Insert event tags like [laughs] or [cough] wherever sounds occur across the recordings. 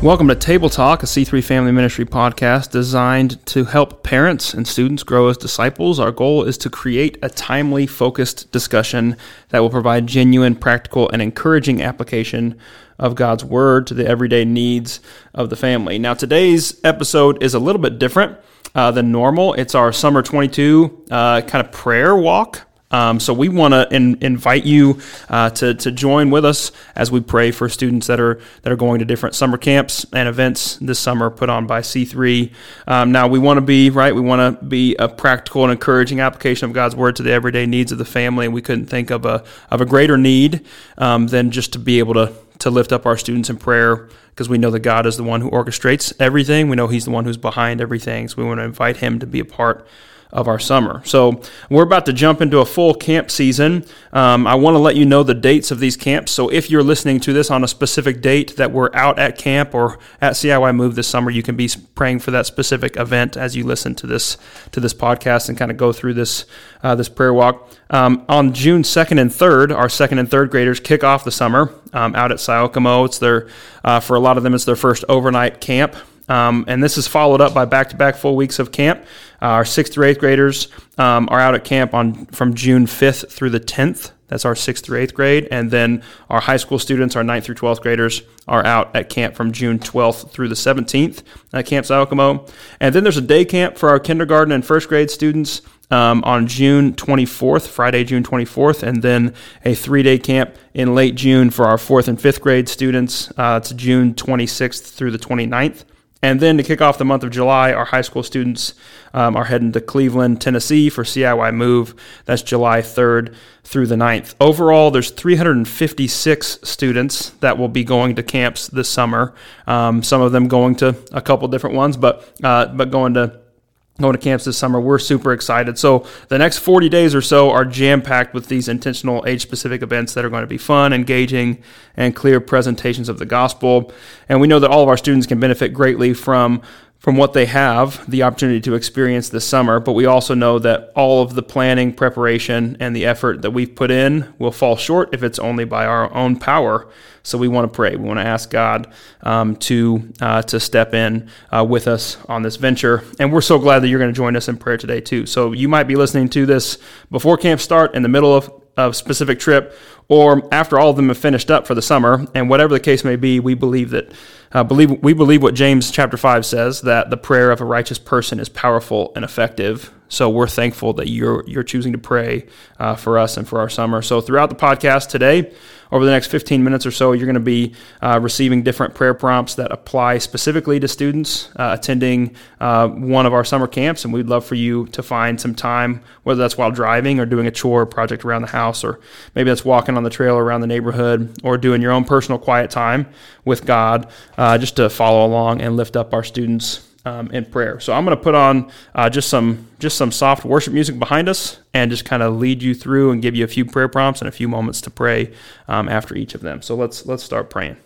Welcome to Table Talk, a C3 Family Ministry podcast designed to help parents and students grow as disciples. Our goal is to create a timely, focused discussion that will provide genuine, practical, and encouraging application of God's Word to the everyday needs of the family. Now, today's episode is a little bit different uh, than normal. It's our Summer 22 uh, kind of prayer walk. Um, so we want to in, invite you uh, to, to join with us as we pray for students that are that are going to different summer camps and events this summer put on by C3. Um, now we want to be right. We want to be a practical and encouraging application of God's word to the everyday needs of the family. And we couldn't think of a of a greater need um, than just to be able to to lift up our students in prayer because we know that God is the one who orchestrates everything. We know He's the one who's behind everything. So we want to invite Him to be a part of our summer. So we're about to jump into a full camp season. Um, I want to let you know the dates of these camps. So if you're listening to this on a specific date that we're out at camp or at CIY Move this summer, you can be praying for that specific event as you listen to this to this podcast and kind of go through this uh, this prayer walk. Um, on June 2nd and 3rd, our second and third graders kick off the summer um, out at Siokamo. It's their uh, for a lot of them, it's their first overnight camp. Um, and this is followed up by back-to-back full weeks of camp. Uh, our sixth through eighth graders um, are out at camp on from June 5th through the 10th. That's our sixth through eighth grade. And then our high school students, our ninth through 12th graders, are out at camp from June 12th through the 17th at Camp Siokamo. And then there's a day camp for our kindergarten and first grade students um, on June 24th, Friday, June 24th, and then a three day camp in late June for our fourth and fifth grade students. Uh, it's June 26th through the 29th. And then to kick off the month of July, our high school students um, are heading to Cleveland, Tennessee for CIY Move. That's July 3rd through the 9th. Overall, there's 356 students that will be going to camps this summer. Um, some of them going to a couple different ones, but uh, but going to going to camps this summer. We're super excited. So the next 40 days or so are jam packed with these intentional age specific events that are going to be fun, engaging, and clear presentations of the gospel. And we know that all of our students can benefit greatly from from what they have the opportunity to experience this summer, but we also know that all of the planning, preparation, and the effort that we've put in will fall short if it's only by our own power. So we want to pray. We want to ask God um, to uh, to step in uh, with us on this venture, and we're so glad that you're going to join us in prayer today too. So you might be listening to this before camp start, in the middle of a specific trip, or after all of them have finished up for the summer. And whatever the case may be, we believe that uh, believe we believe what James chapter five says that the prayer of a righteous person is powerful and effective. So we're thankful that you're you're choosing to pray uh, for us and for our summer. So throughout the podcast today, over the next 15 minutes or so, you're going to be uh, receiving different prayer prompts that apply specifically to students uh, attending uh, one of our summer camps. And we'd love for you to find some time, whether that's while driving or doing a chore project around the house, or maybe that's walking on the trail around the neighborhood, or doing your own personal quiet time with God, uh, just to follow along and lift up our students um, in prayer. So I'm going to put on uh, just some just some soft worship music behind us, and just kind of lead you through and give you a few prayer prompts and a few moments to pray um, after each of them. So let's let's start praying.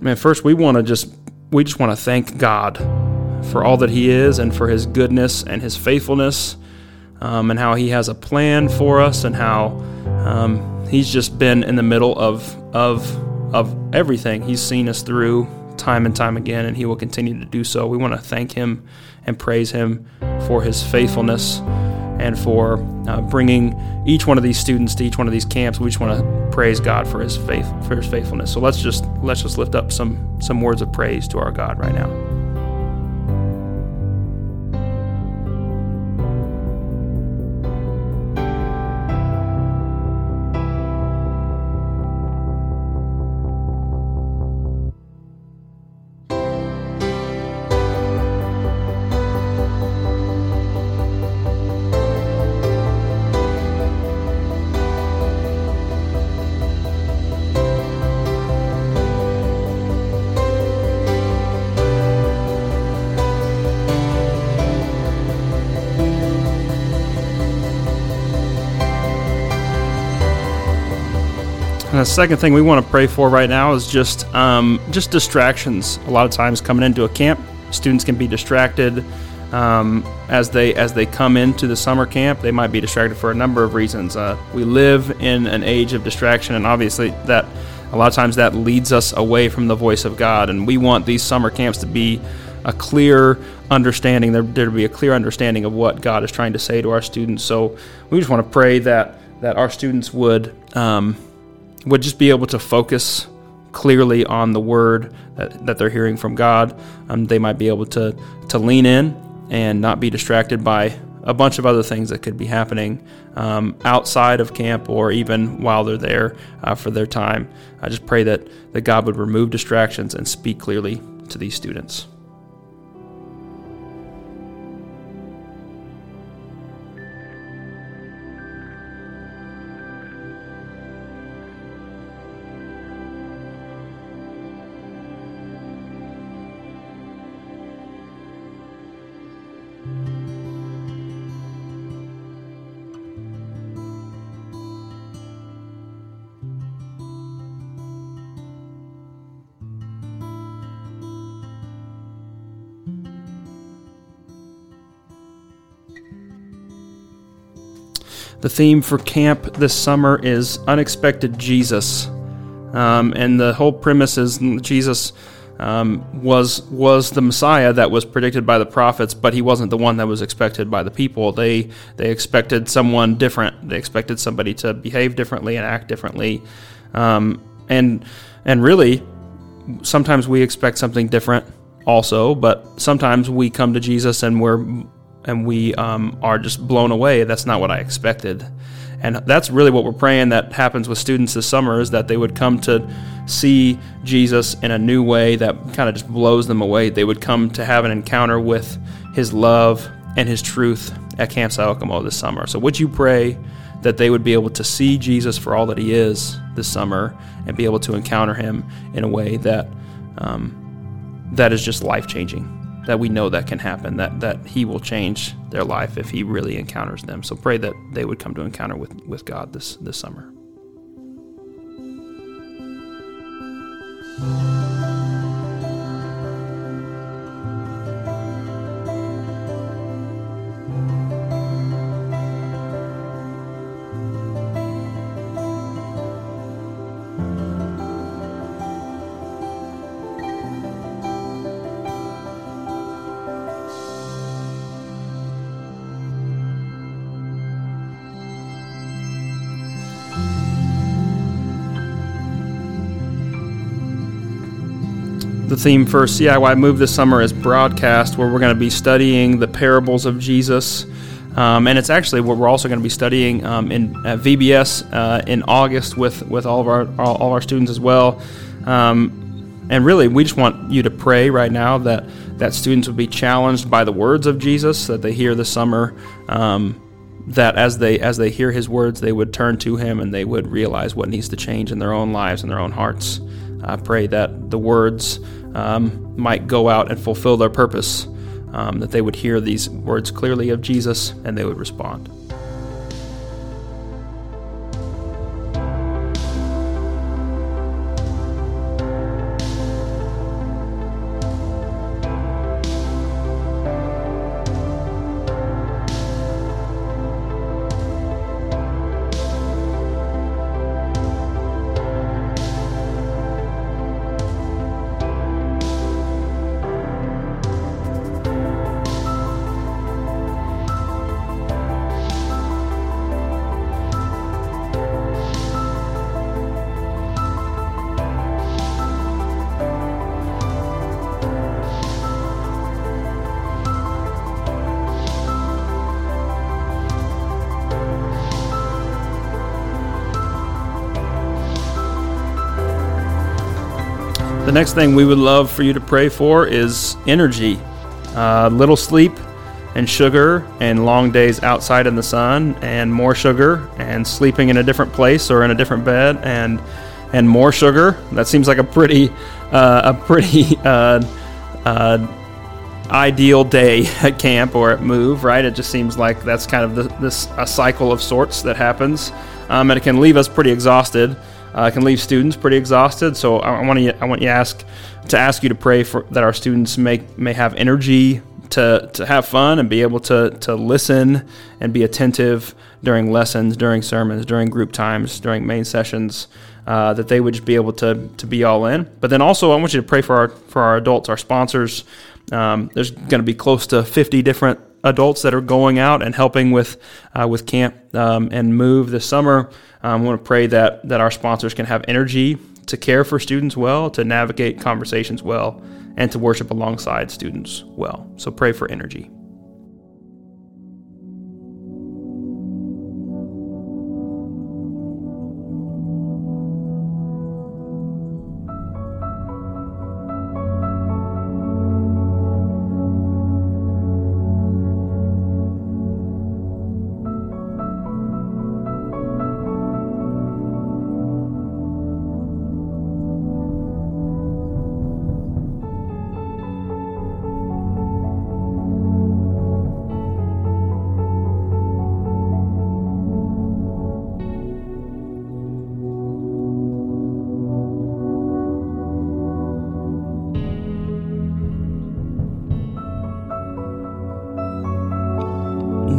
Man, first we want to just we just want to thank God for all that He is and for His goodness and His faithfulness, um, and how He has a plan for us and how um, He's just been in the middle of of of everything. He's seen us through time and time again, and He will continue to do so. We want to thank Him and praise Him for His faithfulness and for uh, bringing each one of these students to each one of these camps. We just want to praise God for His faith, for His faithfulness. So let's just let's just lift up some some words of praise to our God right now. The second thing we want to pray for right now is just um, just distractions. A lot of times coming into a camp, students can be distracted um, as they as they come into the summer camp. They might be distracted for a number of reasons. Uh, we live in an age of distraction, and obviously that a lot of times that leads us away from the voice of God. And we want these summer camps to be a clear understanding. There, there to be a clear understanding of what God is trying to say to our students. So we just want to pray that that our students would um, would just be able to focus clearly on the word that, that they're hearing from God. Um, they might be able to to lean in and not be distracted by a bunch of other things that could be happening um, outside of camp or even while they're there uh, for their time. I just pray that, that God would remove distractions and speak clearly to these students. The theme for camp this summer is Unexpected Jesus. Um, and the whole premise is Jesus um, was was the Messiah that was predicted by the prophets, but he wasn't the one that was expected by the people. They they expected someone different. They expected somebody to behave differently and act differently, um, and and really, sometimes we expect something different also. But sometimes we come to Jesus and we're and we um, are just blown away. That's not what I expected. And that's really what we're praying that happens with students this summer is that they would come to see Jesus in a new way that kind of just blows them away. They would come to have an encounter with his love and his truth at Camp Siokamo this summer. So would you pray that they would be able to see Jesus for all that he is this summer and be able to encounter him in a way that um, that is just life changing? That we know that can happen, that, that He will change their life if He really encounters them. So pray that they would come to encounter with, with God this, this summer. The theme for CIY Move this summer is broadcast, where we're going to be studying the parables of Jesus. Um, and it's actually what we're also going to be studying um, in at VBS uh, in August with, with all of our all, all our students as well. Um, and really, we just want you to pray right now that that students would be challenged by the words of Jesus that they hear this summer. Um, that as they as they hear His words, they would turn to Him and they would realize what needs to change in their own lives and their own hearts. I pray that the words um, might go out and fulfill their purpose, um, that they would hear these words clearly of Jesus and they would respond. The next thing we would love for you to pray for is energy, uh, little sleep and sugar, and long days outside in the sun, and more sugar, and sleeping in a different place or in a different bed, and and more sugar. That seems like a pretty uh, a pretty [laughs] uh, uh ideal day [laughs] at camp or at move, right? It just seems like that's kind of the, this a cycle of sorts that happens, um, and it can leave us pretty exhausted uh, can leave students pretty exhausted. So I, want to I want you ask to ask you to pray for that our students may may have energy to, to have fun and be able to, to listen and be attentive during lessons, during sermons, during group times, during main sessions, uh, that they would just be able to, to be all in. But then also, I want you to pray for our, for our adults, our sponsors. Um, there's going to be close to 50 different adults that are going out and helping with uh, with camp um, and move this summer. Um, I want to pray that that our sponsors can have energy to care for students well, to navigate conversations well, and to worship alongside students well. So pray for energy.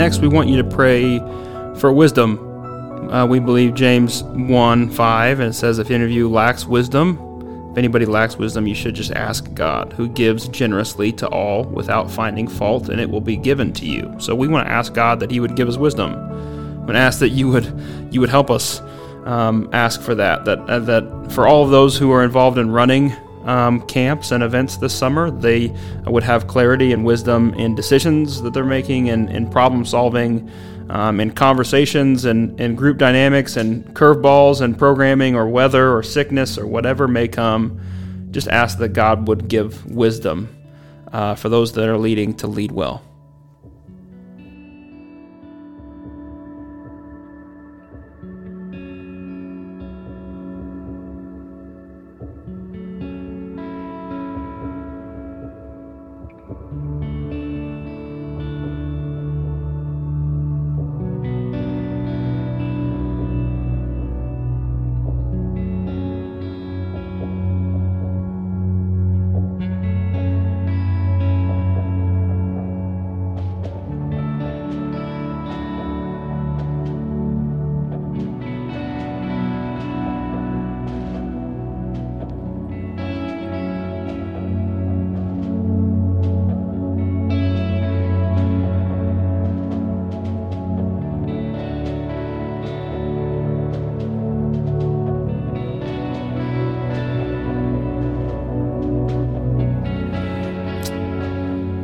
Next, we want you to pray for wisdom. Uh, we believe James 1 5, and it says, If any of you lacks wisdom, if anybody lacks wisdom, you should just ask God, who gives generously to all without finding fault, and it will be given to you. So we want to ask God that He would give us wisdom. To ask that you would you would help us um, ask for that. That uh, that for all of those who are involved in running um, camps and events this summer, they would have clarity and wisdom in decisions that they're making and, in problem solving, um, in conversations and, and group dynamics and curveballs and programming or weather or sickness or whatever may come. Just ask that God would give wisdom uh, for those that are leading to lead well.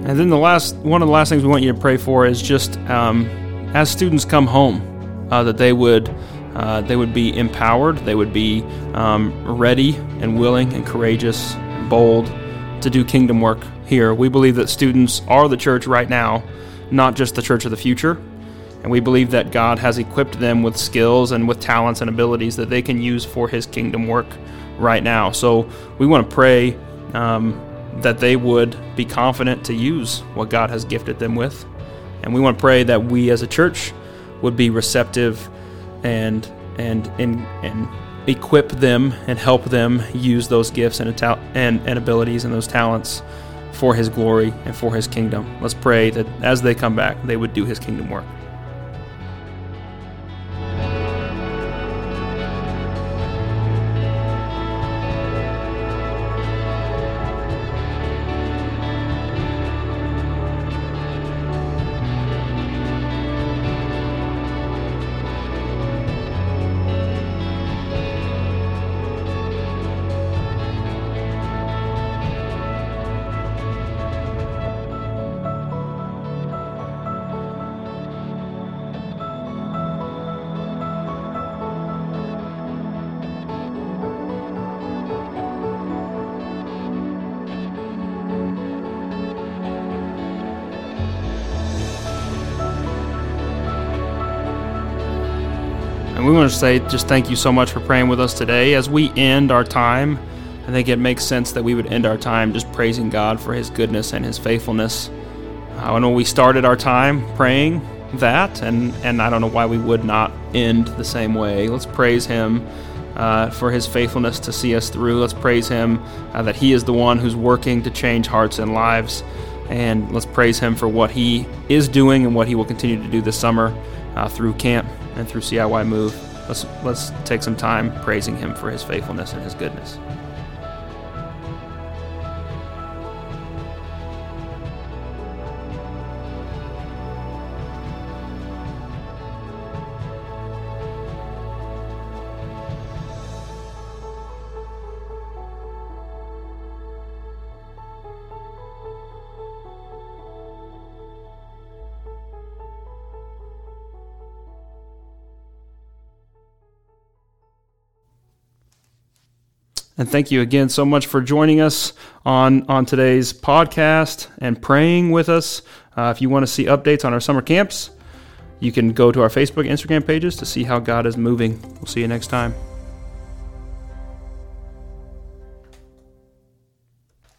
And then the last one of the last things we want you to pray for is just um, as students come home, uh, that they would uh, they would be empowered, they would be um, ready and willing and courageous, and bold to do kingdom work here. We believe that students are the church right now, not just the church of the future. And we believe that God has equipped them with skills and with talents and abilities that they can use for His kingdom work right now. So we want to pray um, that they would be confident to use what God has gifted them with. And we want to pray that we as a church would be receptive and and and, and equip them and help them use those gifts and, and, and abilities and those talents for his glory and for his kingdom. Let's pray that as they come back, they would do his kingdom work. We want to say just thank you so much for praying with us today. As we end our time, I think it makes sense that we would end our time just praising God for His goodness and His faithfulness. Uh, I know we started our time praying that, and, and I don't know why we would not end the same way. Let's praise Him. Uh, for his faithfulness to see us through. Let's praise him uh, that he is the one who's working to change hearts and lives And let's praise him for what he is doing and what he will continue to do this summer uh, through camp and through CIY Move. Let's, let's take some time praising him for his faithfulness and his goodness. And thank you again so much for joining us on, on today's podcast and praying with us. Uh, if you want to see updates on our summer camps, you can go to our Facebook, Instagram pages to see how God is moving. We'll see you next time.